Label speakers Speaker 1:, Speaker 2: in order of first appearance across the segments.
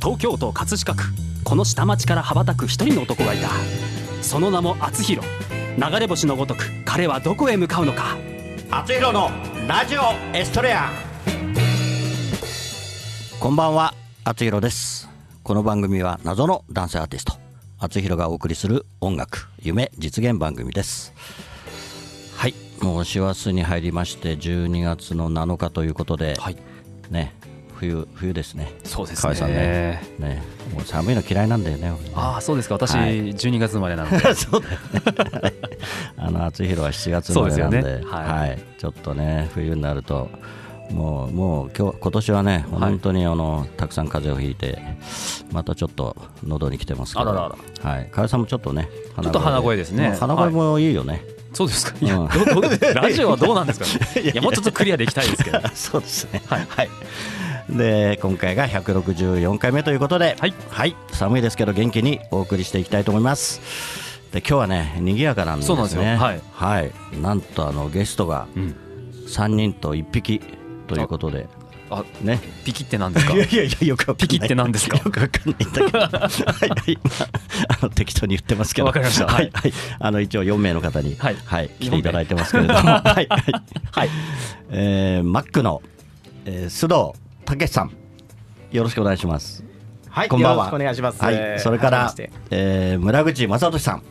Speaker 1: 東京都葛飾区。この下町から羽ばたく一人の男がいた。その名も厚弘。流れ星のごとく彼はどこへ向かうのか。
Speaker 2: 厚弘のラジオエストレア。こんばんは厚弘です。この番組は謎の男性アーティスト。厚弘がお送りする音楽夢実現番組です。はいもう師走に入りまして12月の7日ということで、
Speaker 1: はい。
Speaker 2: ね冬冬ですね。
Speaker 1: そうです
Speaker 2: 河合さんね。ね。もう寒いの嫌いなんだよね
Speaker 1: ああそうですか。私、
Speaker 2: はい。
Speaker 1: 12月生まれなので。
Speaker 2: そうだよね。あの厚弘は7月生まれなんで、
Speaker 1: でね。
Speaker 2: は、
Speaker 1: はい。い
Speaker 2: ちょっとね冬になると。もうもう今日今年はね、
Speaker 1: はい。
Speaker 2: 本当にあのたくさん風邪をひいてまたちょっと喉に来てますけど。
Speaker 1: あららら。
Speaker 2: はい。河合さんもちょっとね
Speaker 1: ちょっと鼻声ですね。
Speaker 2: うん鼻声もい。いよね、
Speaker 1: そうですか。いや、
Speaker 2: うん
Speaker 1: ラジオはどうなんですかね。いやもうちょっとクリアでいきたいですけど
Speaker 2: そうですね。
Speaker 1: はい
Speaker 2: で今回が164回目ということで
Speaker 1: はい、
Speaker 2: 寒いですけど元気にお送りしていきたいと思います。で今日はね賑やかなんですね。
Speaker 1: そうなんですよ。はい。
Speaker 2: はい、なんとあのゲストが
Speaker 1: うん。
Speaker 2: 3人と1匹ということで。
Speaker 1: あ
Speaker 2: ね。
Speaker 1: ピキってなんですか？
Speaker 2: いやいやいやよく
Speaker 1: ピキって何ですか？
Speaker 2: よくわかんないんだけど。はい。はい、まあ、あの適当に言ってますけど。
Speaker 1: わかりました。
Speaker 2: はい。はい。あの一応4名の方に
Speaker 1: はい。
Speaker 2: 来ていただいてますけれども。はい。はい。はい。えー、マックの、えー、須藤武さん。よろしくお願いします。
Speaker 3: はい、
Speaker 2: こんばんは。
Speaker 3: よろしくお願いします。
Speaker 2: はいそれからえー、村口正俊さん。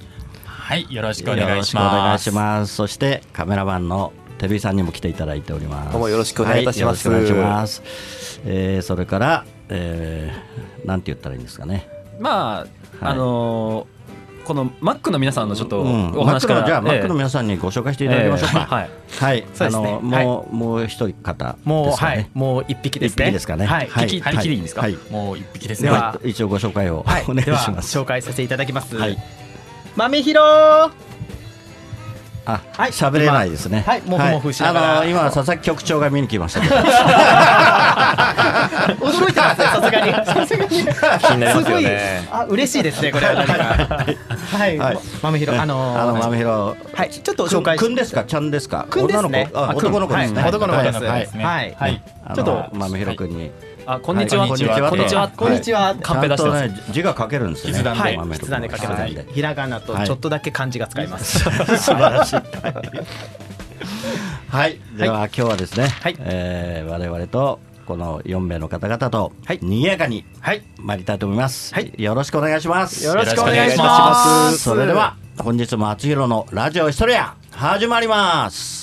Speaker 4: はい、よろしくお願いし
Speaker 2: よろしくお願い
Speaker 4: ます。
Speaker 2: します。そしてカメラマンの照井さんにも来ていただいております。
Speaker 3: どうもよろしくお願いいたします。
Speaker 2: はよろしくお願いします、えー、それから、えー、なんて言ったらいいんですかね。
Speaker 1: まあ、あのーこのマックの皆さんのちょっと
Speaker 2: うん。
Speaker 1: お話から、
Speaker 2: マックのじゃあ、マックの
Speaker 1: え
Speaker 2: 皆さんにご紹介していただきましょうか、
Speaker 1: ええはい。
Speaker 2: はい、あのもう、もう一人方
Speaker 3: もう、
Speaker 2: ですかね。
Speaker 3: はい、もう一匹です
Speaker 2: 一
Speaker 3: ね。
Speaker 2: 匹ですかね。
Speaker 3: はい、
Speaker 2: はい。
Speaker 1: 匹匹でいいんですか？
Speaker 2: はい。
Speaker 4: もう一匹ですね。
Speaker 3: では
Speaker 2: 一応ご紹介を、
Speaker 3: はい、
Speaker 2: お願いします。
Speaker 3: 紹介させていただきます。
Speaker 2: はい、
Speaker 3: 豆広。
Speaker 2: あ、
Speaker 3: はい。
Speaker 2: 喋れないですね。
Speaker 3: はい。もふもふしながら。
Speaker 2: あの今佐々木局長が見に来ましたけど。
Speaker 3: 驚いてますね、さすがに。さすがに。気
Speaker 4: になりますよね。
Speaker 3: あ、嬉しいですね、これは。何か。はい、
Speaker 2: はい。
Speaker 3: ま豆広、あのー
Speaker 2: あの豆広。
Speaker 3: はい、ちょっと紹介
Speaker 2: くんですか、ちゃんですか？
Speaker 3: くんですね。
Speaker 2: 男の子ですね。
Speaker 3: はい。男の子ですはい、
Speaker 4: はい。
Speaker 3: ちょっと
Speaker 2: 豆広くんに。
Speaker 1: あこんにちは、
Speaker 2: はいこんにちは。
Speaker 1: こんにちは。
Speaker 3: こんにちは。
Speaker 1: カンペ出してます。
Speaker 2: ね字が書けるんですよね。
Speaker 4: 筆談で。
Speaker 3: はい、筆談で書けます。
Speaker 2: はい。
Speaker 3: ひらがなとちょっとだけ漢字が使えます。
Speaker 2: 素晴らしい。はい、では今日はですね、
Speaker 3: はい。
Speaker 2: えー我々とこの4名の方々と
Speaker 3: はい。
Speaker 2: 賑やかに
Speaker 3: はい、
Speaker 2: 参りたいと思います。
Speaker 3: はい。
Speaker 2: よろしくお願いします。
Speaker 3: よろしくお願いします。
Speaker 2: それでは本日も厚弘のラジオヒストリア始まります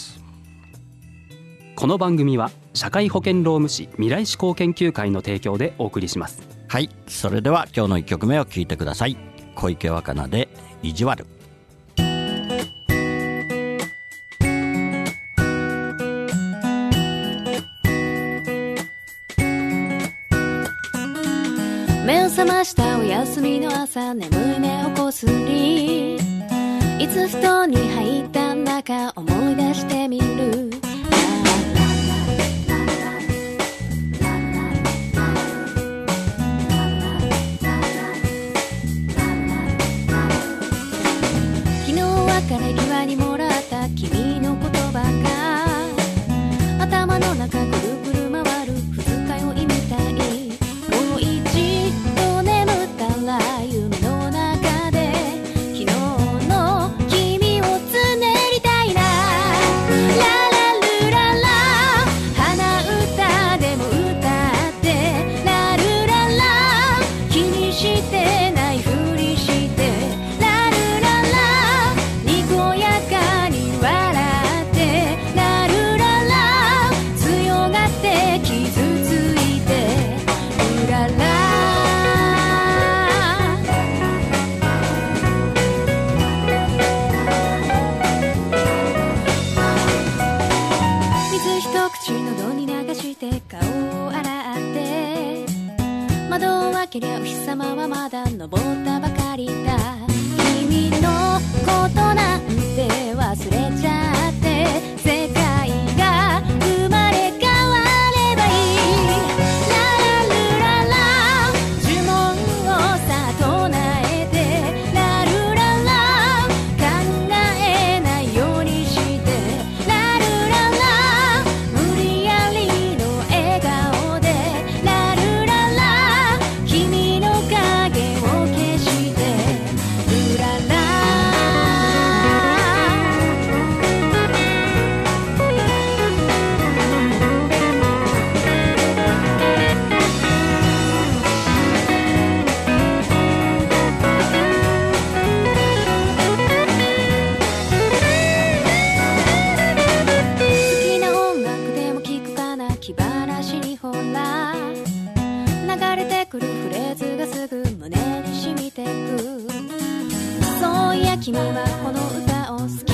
Speaker 1: この番組は社会保険労務士未来志向研究会の提供でお送りします。
Speaker 2: はいそれでは今日の1曲目を聴いてください。小池若菜で意地悪。
Speaker 5: 目を覚ましたお休みの朝眠い目をこすりいつ布団に入ったんだか思い出してみる別れ際にもらった君の言葉が頭の中歌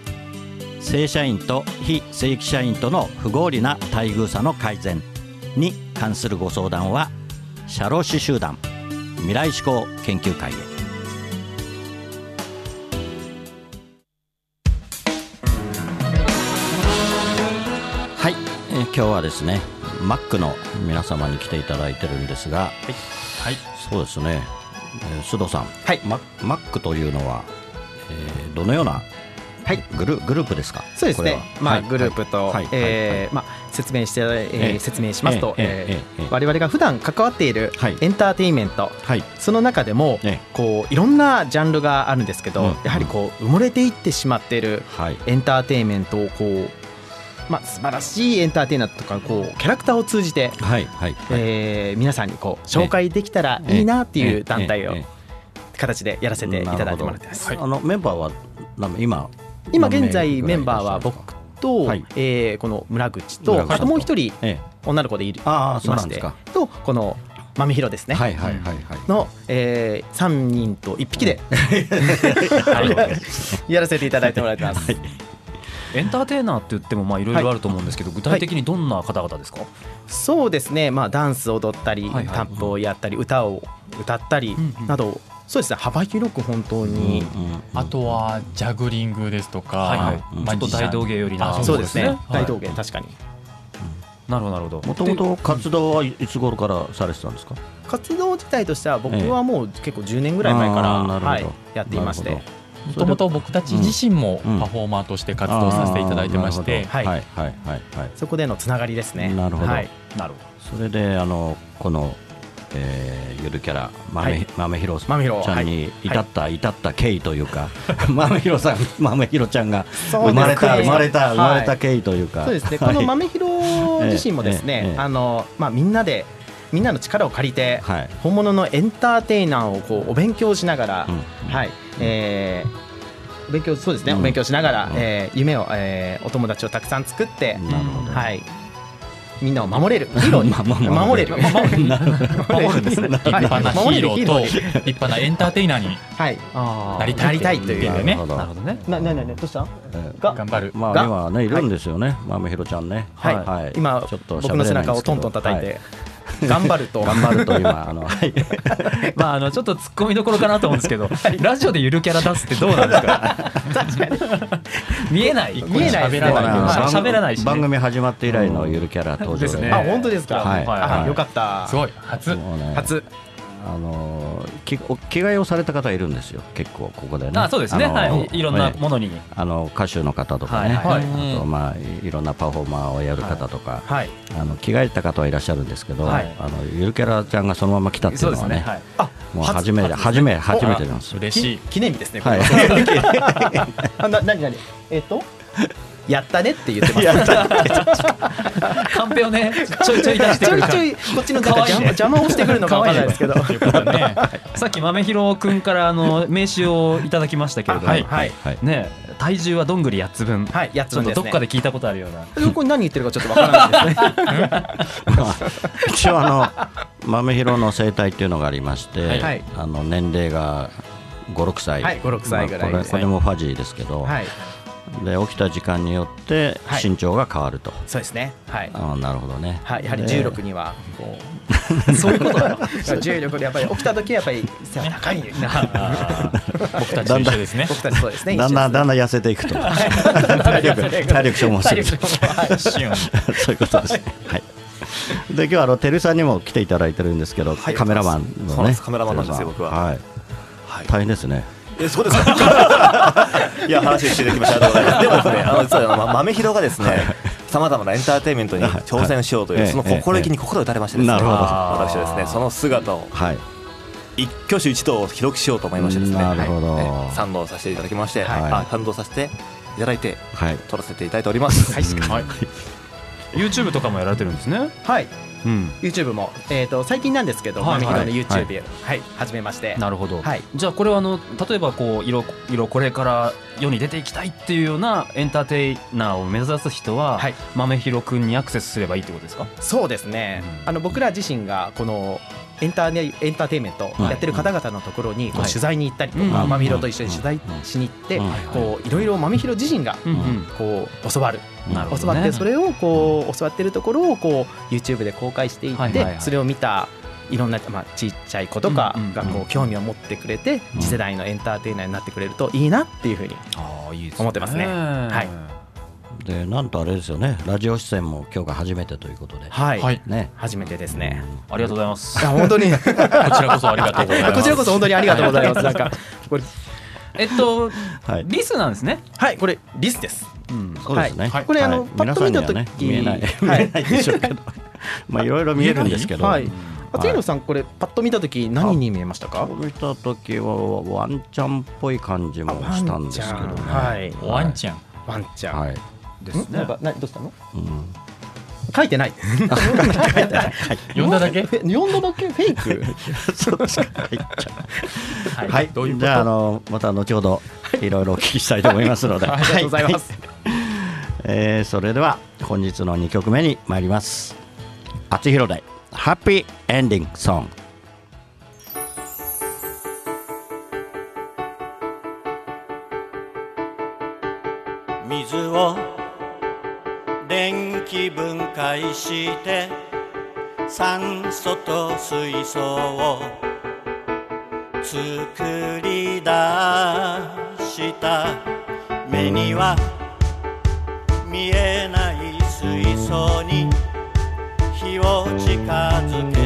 Speaker 2: 正社員と非正規社員との不合理な待遇差の改善に関するご相談は社労士集団未来志向研究会へ。はい、えー今日はですねマックの皆様に来ていただいてるんですが、
Speaker 4: はい
Speaker 2: そうですね、えー須藤さん、
Speaker 3: はい。
Speaker 2: ママックというのは、えーどのような
Speaker 3: はい。
Speaker 2: グルグループですか？
Speaker 3: そうですね。まあ、
Speaker 2: はい。
Speaker 3: グループと、
Speaker 2: はい。
Speaker 3: えーまあ、説明して、えー
Speaker 2: ええ。
Speaker 3: 説明しますと、
Speaker 2: ええ。
Speaker 3: 我々が普段関わっている
Speaker 2: はい。
Speaker 3: エンターテインメント、
Speaker 2: はい。
Speaker 3: その中でも、
Speaker 2: え
Speaker 3: こういろんなジャンルがあるんですけど、
Speaker 2: うん。
Speaker 3: やはりこう埋もれていってしまっている
Speaker 2: はい。
Speaker 3: エンターテインメントをこう、まあ、素晴らしいエンターテイナーとかこうキャラクターを通じて、
Speaker 2: はい。はい。はい。
Speaker 3: えー皆さんにこう紹介できたらいいなっていう団体を形でやらせていただいてもらってます。
Speaker 2: えあのメンバーはな今
Speaker 3: 今現在メンバーは僕と、
Speaker 2: はい。
Speaker 3: えーこの村口とあともう一人
Speaker 2: ええ。
Speaker 3: 女の子でいる。
Speaker 2: ああ
Speaker 3: いましてとこの豆広ですね、
Speaker 2: はいはいはいはい。
Speaker 3: の、えー、3人と1匹で、
Speaker 4: はい。
Speaker 3: やらせていただいてもらってます。
Speaker 4: エンターテイナーって言ってもまあいろいろあると思うんですけど、具体的にどんな方々ですか、
Speaker 3: そうですね、まあ、ダンス踊ったり、
Speaker 4: はいはい。
Speaker 3: タップをやったり歌を歌ったりなど、そうですね幅広く本当に、
Speaker 6: あとはジャグリングですとか、
Speaker 4: はいはい。
Speaker 2: うん
Speaker 4: ちょっと大道芸よりな。
Speaker 6: あ
Speaker 3: そうですね。
Speaker 6: はい。
Speaker 3: 大道芸確かに。
Speaker 4: なるほどなるほど。
Speaker 2: もともと活動はいつ頃からされてたんですか？
Speaker 3: 活動自体としては僕はもう結構10年ぐらい前から、はい、やっていまして。
Speaker 6: もともと僕たち自身も
Speaker 2: うん
Speaker 6: パフォーマーとして活動させていただいてまして、
Speaker 3: はい。
Speaker 2: はい。はい。はい。はい。
Speaker 3: そこでのつながりですね。
Speaker 2: なるほど。
Speaker 3: はい、
Speaker 4: なるほ
Speaker 2: それであのこの、えーゆるキャラ豆,、
Speaker 3: はい。
Speaker 2: 豆ひろちゃんに至った、至った経緯というか 豆ひろさん豆ひろちゃんが生まれた生まれた
Speaker 3: はい。
Speaker 2: 生まれた経緯というか、
Speaker 3: そうですね。
Speaker 2: はい。
Speaker 3: この豆広自身もですね、あのまあみんなでみんなの力を借りて、
Speaker 2: はい。
Speaker 3: 本物のエンターテイナーをこうお勉強しながら、
Speaker 2: うん
Speaker 3: はい、えーお勉強そうですね、
Speaker 2: うん。
Speaker 3: お勉強しながら、
Speaker 2: うん。
Speaker 3: えー夢を、えーお友達をたくさん作って、はい。みんなを守れる。ヒーロー 守れる。守れる。
Speaker 6: 守る。んですね立派なヒーローと立派なエンターテイナーに
Speaker 3: はい。
Speaker 4: あ
Speaker 6: なりたい
Speaker 3: なりたいという。
Speaker 6: ね。
Speaker 2: なるほど。
Speaker 4: ね。
Speaker 3: ななななどうした？
Speaker 2: えー
Speaker 3: が
Speaker 6: 頑張る。
Speaker 2: まあ
Speaker 3: が。
Speaker 2: 今ねいるんですよね、豆ひろちゃんね。
Speaker 3: はい、
Speaker 2: はい。
Speaker 3: 今
Speaker 2: ちょっと
Speaker 3: 僕の背中をトントン叩いて、頑張ると。
Speaker 2: 頑張ると今あの はい。
Speaker 4: まああのちょっと突っ込みどころかなと思うんですけど、ラジオでゆるキャラ出すってどうなんですか？見えない。
Speaker 3: 見えない。
Speaker 4: 喋らない。喋らないしね。
Speaker 2: 番組始まって以来のゆるキャラ登場
Speaker 4: で。すね。
Speaker 3: あ本当ですか、
Speaker 2: はい。
Speaker 3: あよかった。
Speaker 6: すごい。初。
Speaker 3: 初
Speaker 2: あのきお着替えをされた方いるんですよ。結構ここでね。
Speaker 4: あそうですね。はい。いろんな
Speaker 2: ええ。
Speaker 4: ものに。
Speaker 2: あの歌手の方とかね、
Speaker 4: はい
Speaker 2: あとまあいろんなパフォーマーをやる方とか、
Speaker 3: はい。
Speaker 2: あの着替えた方はいらっしゃるんですけど、
Speaker 3: はい。
Speaker 2: あのゆるキャラちゃんがそのまま来たっていうのはね。
Speaker 4: はい。
Speaker 3: あ
Speaker 2: もう初めて初め初めてなんですよ。
Speaker 6: 嬉しい。
Speaker 3: 記念日ですね。
Speaker 2: はい
Speaker 3: これは あな 何何えっと？やったねって言ってます。
Speaker 4: カンペをねちょいちょい出してくるから。
Speaker 3: ちょいちょいこっちの邪魔邪魔をしてくるのかわかんないですけど。
Speaker 6: ね。
Speaker 4: さっき豆広くんからあの名刺をいただきましたけれども、
Speaker 3: はい。はい。
Speaker 2: はい
Speaker 4: ね体重はどんぐり8つ分、
Speaker 3: はい8つ
Speaker 4: ちょっと
Speaker 3: 分ね
Speaker 4: どっかで聞いたことあるような。
Speaker 3: ここに何言ってるかちょっとわからないですね。
Speaker 2: 一応あの豆広の生態っていうのがありまして、
Speaker 3: はい。
Speaker 2: あの年齢が56歳、
Speaker 3: はい5 6歳ぐらい
Speaker 2: まあこれこれもファジーですけど、
Speaker 3: はい
Speaker 2: で起きた時間によって
Speaker 3: はい。
Speaker 2: 身長が変わると、
Speaker 3: そうですね。はい。
Speaker 2: ああなるほどね、
Speaker 3: はい、やはり
Speaker 2: で
Speaker 3: 重力にはこう そういうことだ 重力でやっぱり起きた時はやっぱり背は高いな
Speaker 6: 僕たちと一緒ですね。
Speaker 3: 僕たちそうですね。
Speaker 2: だんだんだんだん痩せていくと。体力体力消耗する。そういうことですね。はい。で今日はあのてるさんにも来ていただいてるんですけど、
Speaker 7: はい。
Speaker 2: カメラマンのね。
Speaker 7: カメラマンなんですよ僕は。
Speaker 2: はい。
Speaker 7: はい。
Speaker 2: 大変ですね。
Speaker 7: えそうですか。いや話していただきましてありがとうございます。でもですねあの実はま豆広がですねさまざまなエンターテインメントに挑戦しようという、
Speaker 2: はい。
Speaker 7: その心意気に心打たれましてですね、
Speaker 2: なるほど。
Speaker 7: 私はですねその姿を
Speaker 2: はい。
Speaker 7: 一挙手一投を記録しようと思いましてですね。
Speaker 2: なるほど。
Speaker 7: 賛同させていただきまして、
Speaker 2: はい。
Speaker 7: あ賛同させていただいて
Speaker 2: はい。
Speaker 7: 撮らせていただいております、
Speaker 3: はい。
Speaker 6: はい。YouTube とかもやられてるんですね。
Speaker 3: はい
Speaker 6: うん。
Speaker 3: YouTube も、えー、と最近なんですけど、
Speaker 6: はい
Speaker 3: マミヒロの
Speaker 2: はい。
Speaker 3: YouTube、はい始めまして。
Speaker 6: なるほど、
Speaker 3: はい。
Speaker 6: じゃあこれはあの例えばこう色色これから世に出ていきたいっていうようなエンターテイナーを目指す人は、
Speaker 3: はい。
Speaker 6: 豆広くんにアクセスすればいいってことですか？
Speaker 3: そうですね、
Speaker 6: うん。
Speaker 3: あの僕ら自身がこのエンターネエンターテインメントやってる方々のところにこう
Speaker 6: はい。
Speaker 3: 取材に行ったりと
Speaker 6: うん。
Speaker 3: か、マミヒロと一緒に取材しに行って、
Speaker 2: うん。
Speaker 3: こういろいろマミヒロ自身がこう教わる、教わってそれをこう教わってるところをこう YouTube で公開していって、それを見たいろんな、まあ、ちっちゃい子とかがこう興味を持ってくれて、
Speaker 2: うん。
Speaker 3: 次世代のエンターテイナーになってくれるといいなっていうふうに思ってますね。はい
Speaker 2: でなんとあれですよね。ラジオ出演も今日が初めてということで。
Speaker 3: はい、
Speaker 6: はい。
Speaker 2: ね。
Speaker 3: 初めてですね、
Speaker 6: ありがとうございます。
Speaker 3: いや本当に。
Speaker 6: こちらこそありがとうございます。
Speaker 3: こちらこそ本当にありがとうございます。なんかこれ。
Speaker 6: えっと
Speaker 2: はい。
Speaker 6: リスなんですね。
Speaker 3: はいこれリスです。
Speaker 6: うん。
Speaker 2: そうですね。
Speaker 6: はい。
Speaker 3: これあの
Speaker 2: はい。
Speaker 3: パッと見た時。
Speaker 2: 皆さんにはね見えない。
Speaker 3: はい。
Speaker 2: 見えないでしょうけど。まあいろいろ見えるんですけど。
Speaker 3: はい。
Speaker 2: こ
Speaker 3: あテイロさんこれパッと見た時何に見えましたか？
Speaker 2: う見た時はワンちゃんっぽい感じもしたんですけどね。
Speaker 3: はい。
Speaker 6: ワンちゃん。
Speaker 3: ワンちゃん、
Speaker 2: はい。
Speaker 6: です
Speaker 3: ん？なんかなどうしたの？
Speaker 2: うん。
Speaker 3: 書いてない。
Speaker 6: 呼 んだだけ？
Speaker 3: フェ呼んだだけ？フェイク？
Speaker 2: そうですか。はい。
Speaker 6: は
Speaker 2: はい、
Speaker 6: どうい
Speaker 2: じゃああのまた後ほどい。ろいろお聞きしたいと思いますので、
Speaker 3: ありがとうございます、
Speaker 2: えーそれでは本日の2曲目に参ります。あつひろでハッピーエンディングソング水を電気分解して酸素と水素を作り出した。目には見えない水素に火を近づけ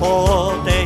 Speaker 2: 方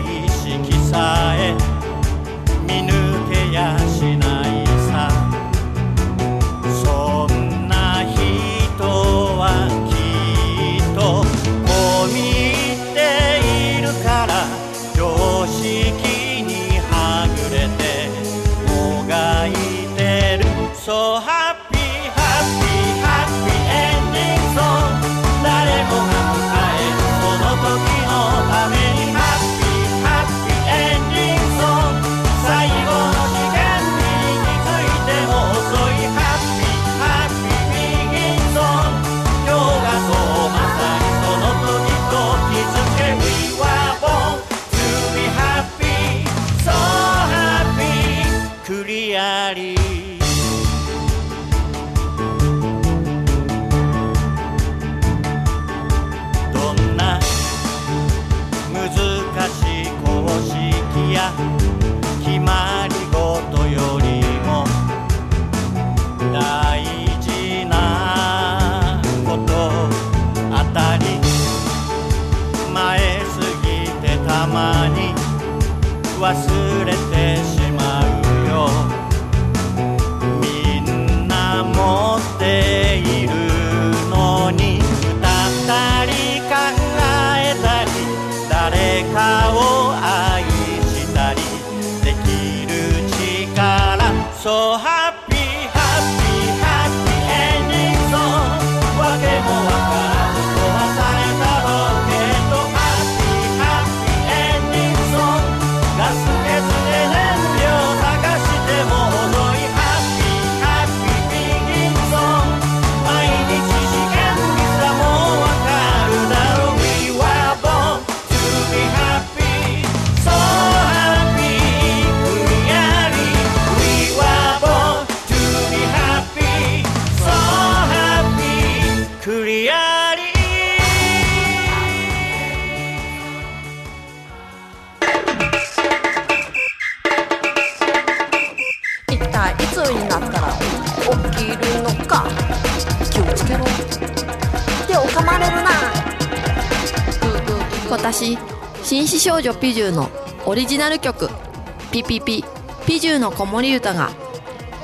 Speaker 8: ピジューのオリジナル曲「ピピピピジューの子守歌が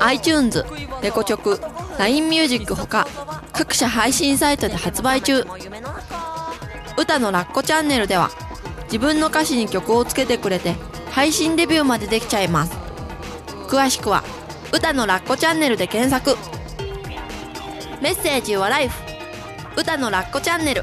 Speaker 8: iTunes、レコチョク、LINE ミュージックほか各社配信サイトで発売中。歌のラッコチャンネルでは自分の歌詞に曲をつけてくれて配信デビューまでできちゃいます。詳しくは歌のラッコチャンネルで検索。メッセージはライフ。歌のラッコチャンネル。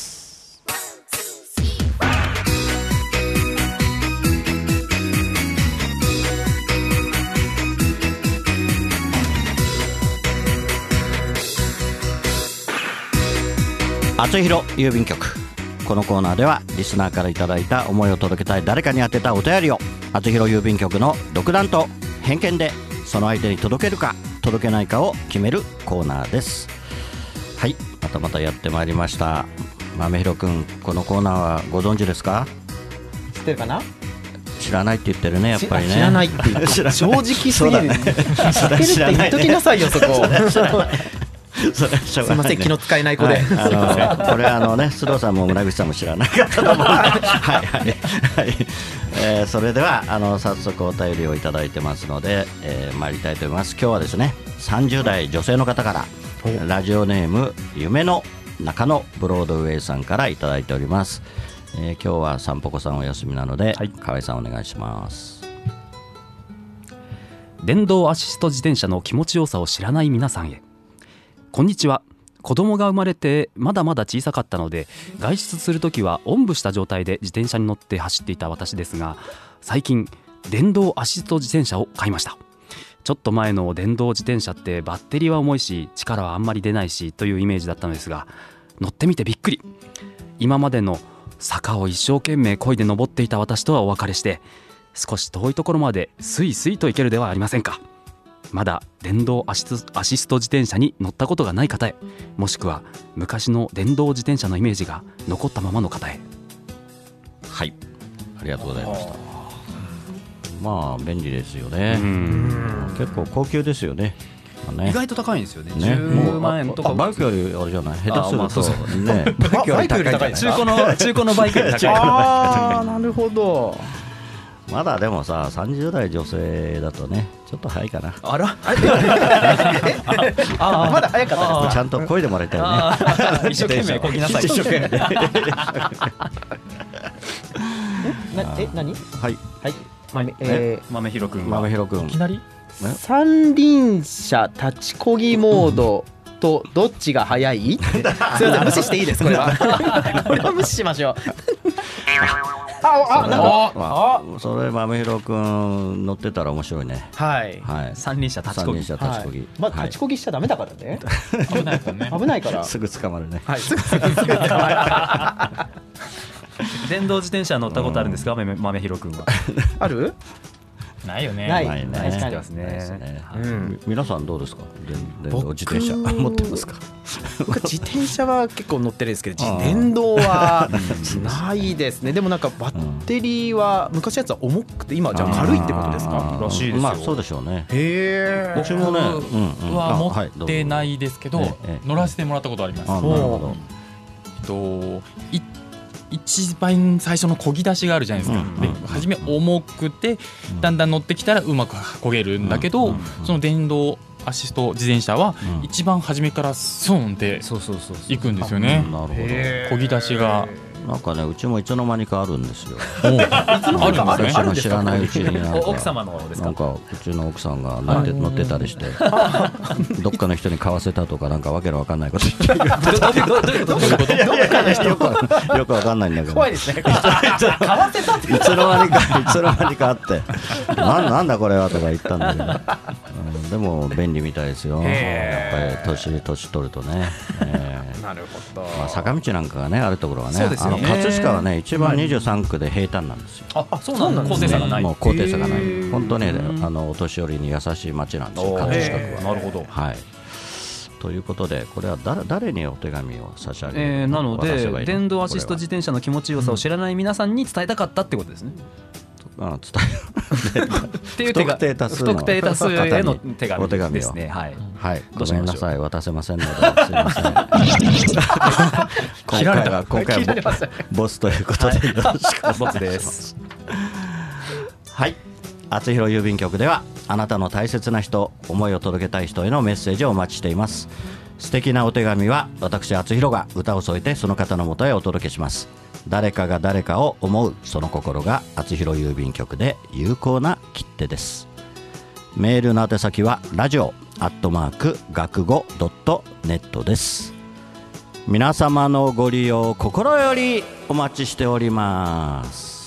Speaker 2: 厚弘郵便局このコーナーではリスナーからいただいた思いを届けたい誰かに宛てたお便りを厚弘郵便局の独断と偏見でその相手に届けるか届けないかを決めるコーナーです。はい。またまたやってまいりました。豆弘くんこのコーナーはご存知ですか？
Speaker 3: 知ってるかな？
Speaker 2: 知らないって言ってるねやっぱりね。
Speaker 3: 知らないって言って正直すぎ
Speaker 2: そうだ
Speaker 3: る、
Speaker 2: ね。
Speaker 3: 知ってるって言っときなさいよそこすいません気の使えない子で、
Speaker 2: はい、あのこれあのね須藤さんも村口さんも知らなかったと思うので。はいはいはい、えーそれではあの早速お便りをいただいてますので、えー参りたいと思います。今日はですね30代女性の方からラジオネーム夢の中野ブロードウェイさんからいただいております、えー今日は散歩子さんお休みなので、河合さんお願いします。
Speaker 1: 電動アシスト自転車の気持ちよさを知らない皆さんへこんにちは。子供が生まれてまだまだ小さかったので外出するときはおんぶした状態で自転車に乗って走っていた私ですが最近電動アシスト自転車を買いました。ちょっと前の電動自転車ってバッテリーは重いし力はあんまり出ないしというイメージだったのですが乗ってみてびっくり。今までの坂を一生懸命漕いで登っていた私とはお別れして少し遠いところまでスイスイと行けるではありませんか。まだ電動アシスアシスト自転車に乗ったことがない方へ。もしくは昔の電動自転車のイメージが残ったままの方へ。
Speaker 2: はい。ありがとうございました。まあ便利ですよね。結構高級ですよね。
Speaker 6: 意外と高いんですよね。
Speaker 2: ね、
Speaker 6: 10万円とか。
Speaker 2: あバイクよりあれじゃない？下手する
Speaker 6: あまあそうそ
Speaker 2: とね。
Speaker 3: ババイクより高い
Speaker 6: 中古の中古のバイクより高い。
Speaker 3: ああなるほど
Speaker 2: まだでもさ30代女性だとねちょっと早いかな。
Speaker 6: あら？
Speaker 3: あまだ早かったです
Speaker 2: ちゃんと漕いでもらいたいよね。
Speaker 6: あー。一生懸命こぎなさい。
Speaker 2: 一生懸命。
Speaker 3: なえ何？
Speaker 2: はい。
Speaker 3: はい。豆え
Speaker 6: 豆広くんは？
Speaker 2: 豆広くん。
Speaker 4: いきなり？
Speaker 3: ー三輪車立ちこぎモードとどっちが速い？すいません無視していいですこれは。これは無視しましょうああなんか
Speaker 2: まあそれ豆広くん乗ってたら面白いね。
Speaker 3: はい。
Speaker 2: はい。
Speaker 6: 三輪車立ち
Speaker 2: 三輪
Speaker 6: こぎ
Speaker 2: 車立ちこぎ。
Speaker 3: はい。まあ
Speaker 2: はい。
Speaker 3: 立ちこぎしちゃダメだからね。
Speaker 4: 危ないからね。
Speaker 3: 危ないから。
Speaker 2: すぐ捕まるね。
Speaker 3: はい。すぐすぐすぐ
Speaker 6: 電動自転車乗ったことあるんですか？豆豆広くんは。
Speaker 3: ある？
Speaker 4: ないよね。
Speaker 3: ない。
Speaker 2: ないね。
Speaker 3: 確かに。
Speaker 6: ますね。
Speaker 2: ないですね。
Speaker 3: うん。
Speaker 2: み皆さんどうですか？電電動
Speaker 3: 僕
Speaker 2: 自転車。持ってますか？
Speaker 3: 僕自転車は結構乗ってるんですけど電動はないですね。でもなんかバッテリーは昔のやつは重くて今じゃあ軽いってことですか？
Speaker 6: らしいですよ。
Speaker 2: まあそうでしょうね。
Speaker 3: へえ
Speaker 2: うちもねうんうん。
Speaker 4: は持ってないですけど乗らせてもらったことあります。
Speaker 2: あなるほ
Speaker 4: えっとい一番最初の漕ぎ出しがあるじゃないですか、
Speaker 2: うん。
Speaker 4: で初め重くてだんだん乗ってきたらうまく漕げるんだけど、その電動アシスト自転車は
Speaker 2: うん。
Speaker 4: 一番初めからスンって
Speaker 6: そうそうそう
Speaker 4: 行くんですよね。
Speaker 2: どなるほど。
Speaker 4: 漕ぎ出しが
Speaker 2: なんかねうちもいつの間にかあるんですよ。
Speaker 4: おあるん
Speaker 2: うち
Speaker 4: ですね。
Speaker 2: の知らないうちになんか。
Speaker 6: お奥様のですか？
Speaker 2: なんかうちの奥さんが乗って乗ってたりして。どっかの人に買わせたとかなんかわけのわかんないこと言って。るよくわよくわかんないんだけど。
Speaker 3: 怖いですね。買わせたって
Speaker 2: いつの間にかいつの間にかあって。なんなんだこれはとか言ったんだけど、うんでも便利みたいですよ。やっぱり年年取るとね、えー
Speaker 3: なるほど、
Speaker 2: まあ、坂道なんかがねあるところはね
Speaker 6: ね。
Speaker 2: あの葛飾はね一番23区で平坦なんですよ、
Speaker 6: あそうなんだ。高低差がない。
Speaker 2: もう高低差がない。本当ねあのお年寄りに優しい町なんですよ葛飾区は
Speaker 6: なるほど。
Speaker 2: はい。ということでこれは誰誰にお手紙を差し上げる
Speaker 6: えーなので電動アシスト自転車の気持ちよさを知らない皆さんに伝えたかったってことですね。
Speaker 2: これはうん伝
Speaker 6: っていう手が
Speaker 2: 不特定多数
Speaker 6: への手紙
Speaker 2: お手紙を。
Speaker 6: ですね。はい。
Speaker 2: えはいごめんなさい。渡せませんので。すいません。今回は今回はボボスということでよろしくお願いします。はい。厚弘郵便局ではあなたの大切な人思いを届けたい人へのメッセージをお待ちしています。素敵なお手紙は私厚弘が歌を添えてその方のもとへお届けします誰かが誰かを思うその心が厚弘郵便局で有効な切手です。メールの宛先はラジオアットマーク学語ドットネットです。皆様のご利用心よりお待ちしております。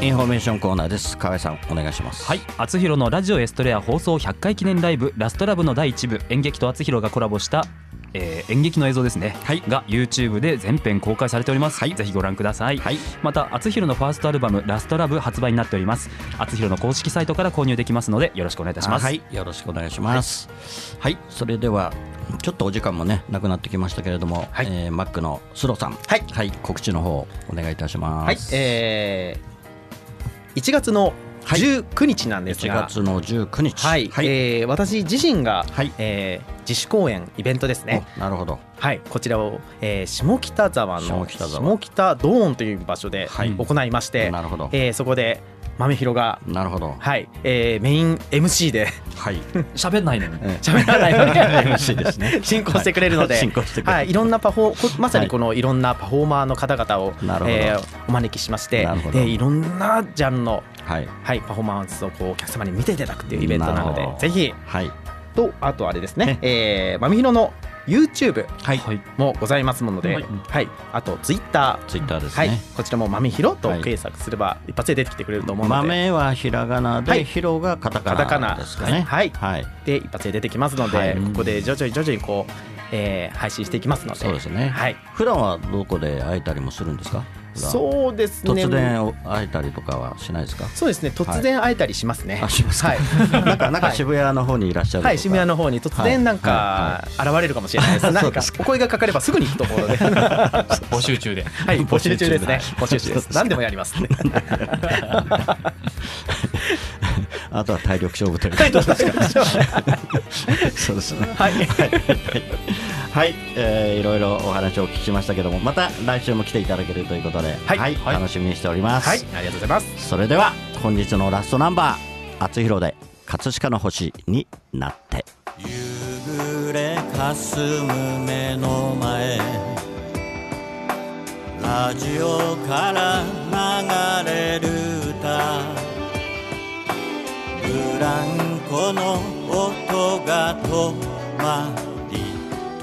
Speaker 2: インフォメーションコーナーです。河合さんお願いします。
Speaker 6: はい、厚弘のラジオエストレア放送100回記念ライブラストラブの第1部演劇と厚弘がコラボした、えー演劇の映像ですね、
Speaker 2: はい。
Speaker 6: が YouTube で全編公開されております、
Speaker 2: はい。
Speaker 6: ぜひご覧ください、
Speaker 2: はい。
Speaker 6: また厚弘のファーストアルバムラストラブ発売になっております。厚弘の公式サイトから購入できますのでよろしくお願いいたします、
Speaker 2: はい、よろしくお願いします。はい、それではちょっとお時間もねなくなってきましたけれども、
Speaker 3: はい。
Speaker 2: えーマックのスロさん、
Speaker 3: はい。
Speaker 2: はい、告知の方お願いいたします。
Speaker 3: はい、えー、1月の19日なんです
Speaker 2: 1
Speaker 3: が、
Speaker 2: 月の19日。
Speaker 3: はい、
Speaker 2: はい、
Speaker 3: えー私自身が、
Speaker 2: はい
Speaker 3: えー自主公演イベントですね。
Speaker 2: おなるほど。
Speaker 3: はい、こちらを、えー下北沢の
Speaker 2: 下北沢
Speaker 3: 北ドーンという場所で
Speaker 2: はい
Speaker 3: 行いまして、
Speaker 2: なるほど。
Speaker 3: えーそこで豆広が、
Speaker 2: なるほど。
Speaker 3: はい、えーメイン MC で。
Speaker 2: はい。
Speaker 6: 喋んないね
Speaker 3: 喋らないのに。
Speaker 2: MC ですね。
Speaker 3: 進行してくれるので、
Speaker 2: 進行してくれる。
Speaker 3: はい、いろんなパフォーこまさにこのいろんなパフォーマーの方々を、
Speaker 2: なるほど。
Speaker 3: えーお招きしまして
Speaker 2: なるほど。
Speaker 3: でいろんなジャンルの、
Speaker 2: はい。
Speaker 3: はい、パフォーマンスをこうお客様に見ていただくっていうイベントなのでぜひ。
Speaker 2: はい。
Speaker 3: とあとあれですね、えー、まみひろの YouTube
Speaker 2: はい。
Speaker 6: はい
Speaker 3: もございますので、
Speaker 6: は
Speaker 3: はいいあと Twitter
Speaker 2: ツイッターです
Speaker 3: はい
Speaker 2: ね。、
Speaker 3: こちらもまみひろと
Speaker 2: はい
Speaker 3: 検索すれば一発で出てきてくれると思うので、
Speaker 2: 豆はひらがなで、
Speaker 3: はい
Speaker 2: ひろがカタカ
Speaker 3: ナ
Speaker 2: ナですかね。
Speaker 3: はい
Speaker 2: はい。
Speaker 3: で一発で出てきますので、
Speaker 2: はい
Speaker 3: ここで徐々に徐々にこう、えー配信していきますので
Speaker 2: そうですね。
Speaker 3: はい、
Speaker 2: 普段はどこで会えたりもするんですか？
Speaker 3: そうですね。
Speaker 2: 突然会えたりとかはしないですか？
Speaker 3: そうですね。突然会えたりしますね、
Speaker 2: あしますか？
Speaker 3: はい。
Speaker 2: なんかなんか渋谷の方にいらっしゃるとか。
Speaker 3: はい、渋谷の方に突然なんか現れるかもしれないです。何かお声がかかればすぐに行くところで、は
Speaker 6: 募集中で
Speaker 3: い、募集中ですね。募集中です。何でもやりますね。
Speaker 2: あとは体力勝負ということですか。そうですね。
Speaker 3: はい、
Speaker 2: はい、えーいろいろお話をお聞きしましたけども、また来週も来ていただけるということで、
Speaker 3: はい
Speaker 6: はい
Speaker 2: 楽しみにしております。
Speaker 3: はい、ありがとうございます。
Speaker 2: それでは本日のラストナンバー、厚弘で葛飾の星になって。夕暮れかすむ目の前ラジオから流れる歌ブランコの音が止まり遠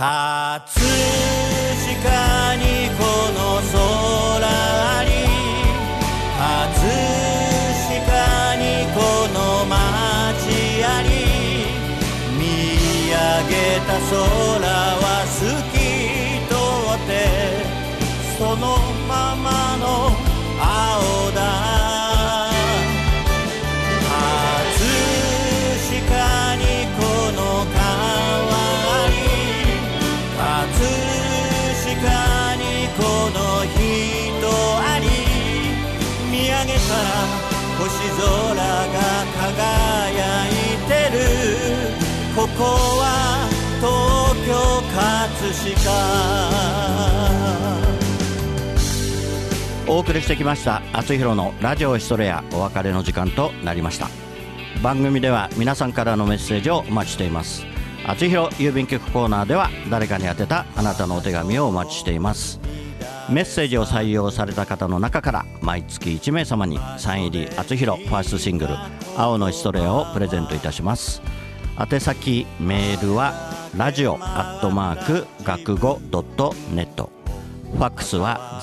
Speaker 2: 葛飾にこの空あり葛飾にこの街あり見上げた空はこの人あり見上げたら星空が輝いてる。ここは東京葛飾。お送りしてきました「あつひろのラジオヒストレア」お別れの時間となりました。番組では皆さんからのメッセージをお待ちしています。あつひろ郵便局コーナーでは誰かに宛てたあなたのお手紙をお待ちしています。メッセージを採用された方の中から毎月1名様にサイン入りあつひろファーストシングル「青のストレア」をプレゼントいたします。宛先メールはラジオアットマーク学語ドットネット。ファックスは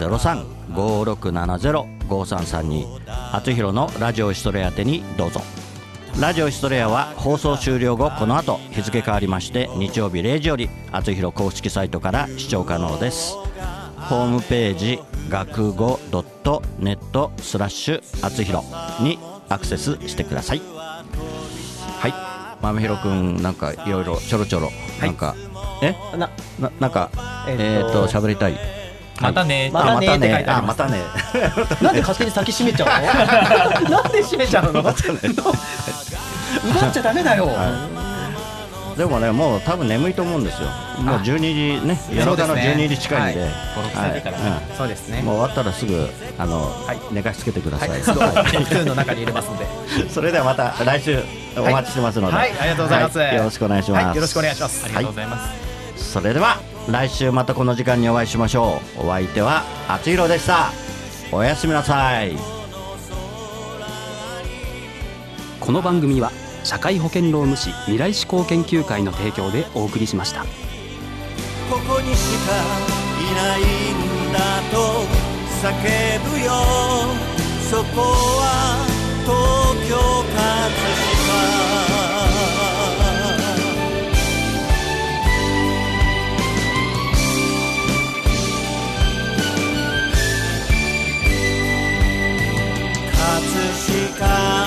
Speaker 2: 0356705332あつひろのラジオストレア宛てにどうぞ。ラジオヒストレアは放送終了後この後日付変わりまして日曜日0時よりあつひろ公式サイトから視聴可能です。ホームページ学語ドットネットスラッシュあつひろにアクセスしてください。はい。豆ひろくんなんかいろいろちょろちょろなんか、え？
Speaker 3: な
Speaker 2: ななんか
Speaker 3: えーと
Speaker 2: えっ、と喋りたい。
Speaker 4: またね。
Speaker 3: またねって書いてあります。
Speaker 2: あまたね
Speaker 3: なんで勝手に先閉めちゃうの？なんで閉めちゃうの？奪っちゃダメだよ、
Speaker 2: でもねもう多分眠いと思うんですよ。もう12時ね夜中の
Speaker 3: そうですね。
Speaker 2: 12時近いんで、
Speaker 3: はい。
Speaker 2: はい。
Speaker 3: そうですね。
Speaker 2: うんもう終わったらすぐあの、
Speaker 3: はい。
Speaker 2: 寝かしつけてください、
Speaker 3: はい。の中に入れますので。
Speaker 2: い それではまた来週お待ちしてますので、
Speaker 3: はい。ありがとうございます。
Speaker 2: はよろしくお願いします、
Speaker 3: はい。よろしくお願いします。
Speaker 4: ありがとうございます、
Speaker 2: それでは来週またこの時間にお会いしましょう。お相手はあつひろでした。おやすみなさい。
Speaker 1: この番組は社会保険労務士未来志向研究会の提供でお送りしました。
Speaker 2: ここにしかいないんだと叫ぶよ。そこは東京葛飾葛飾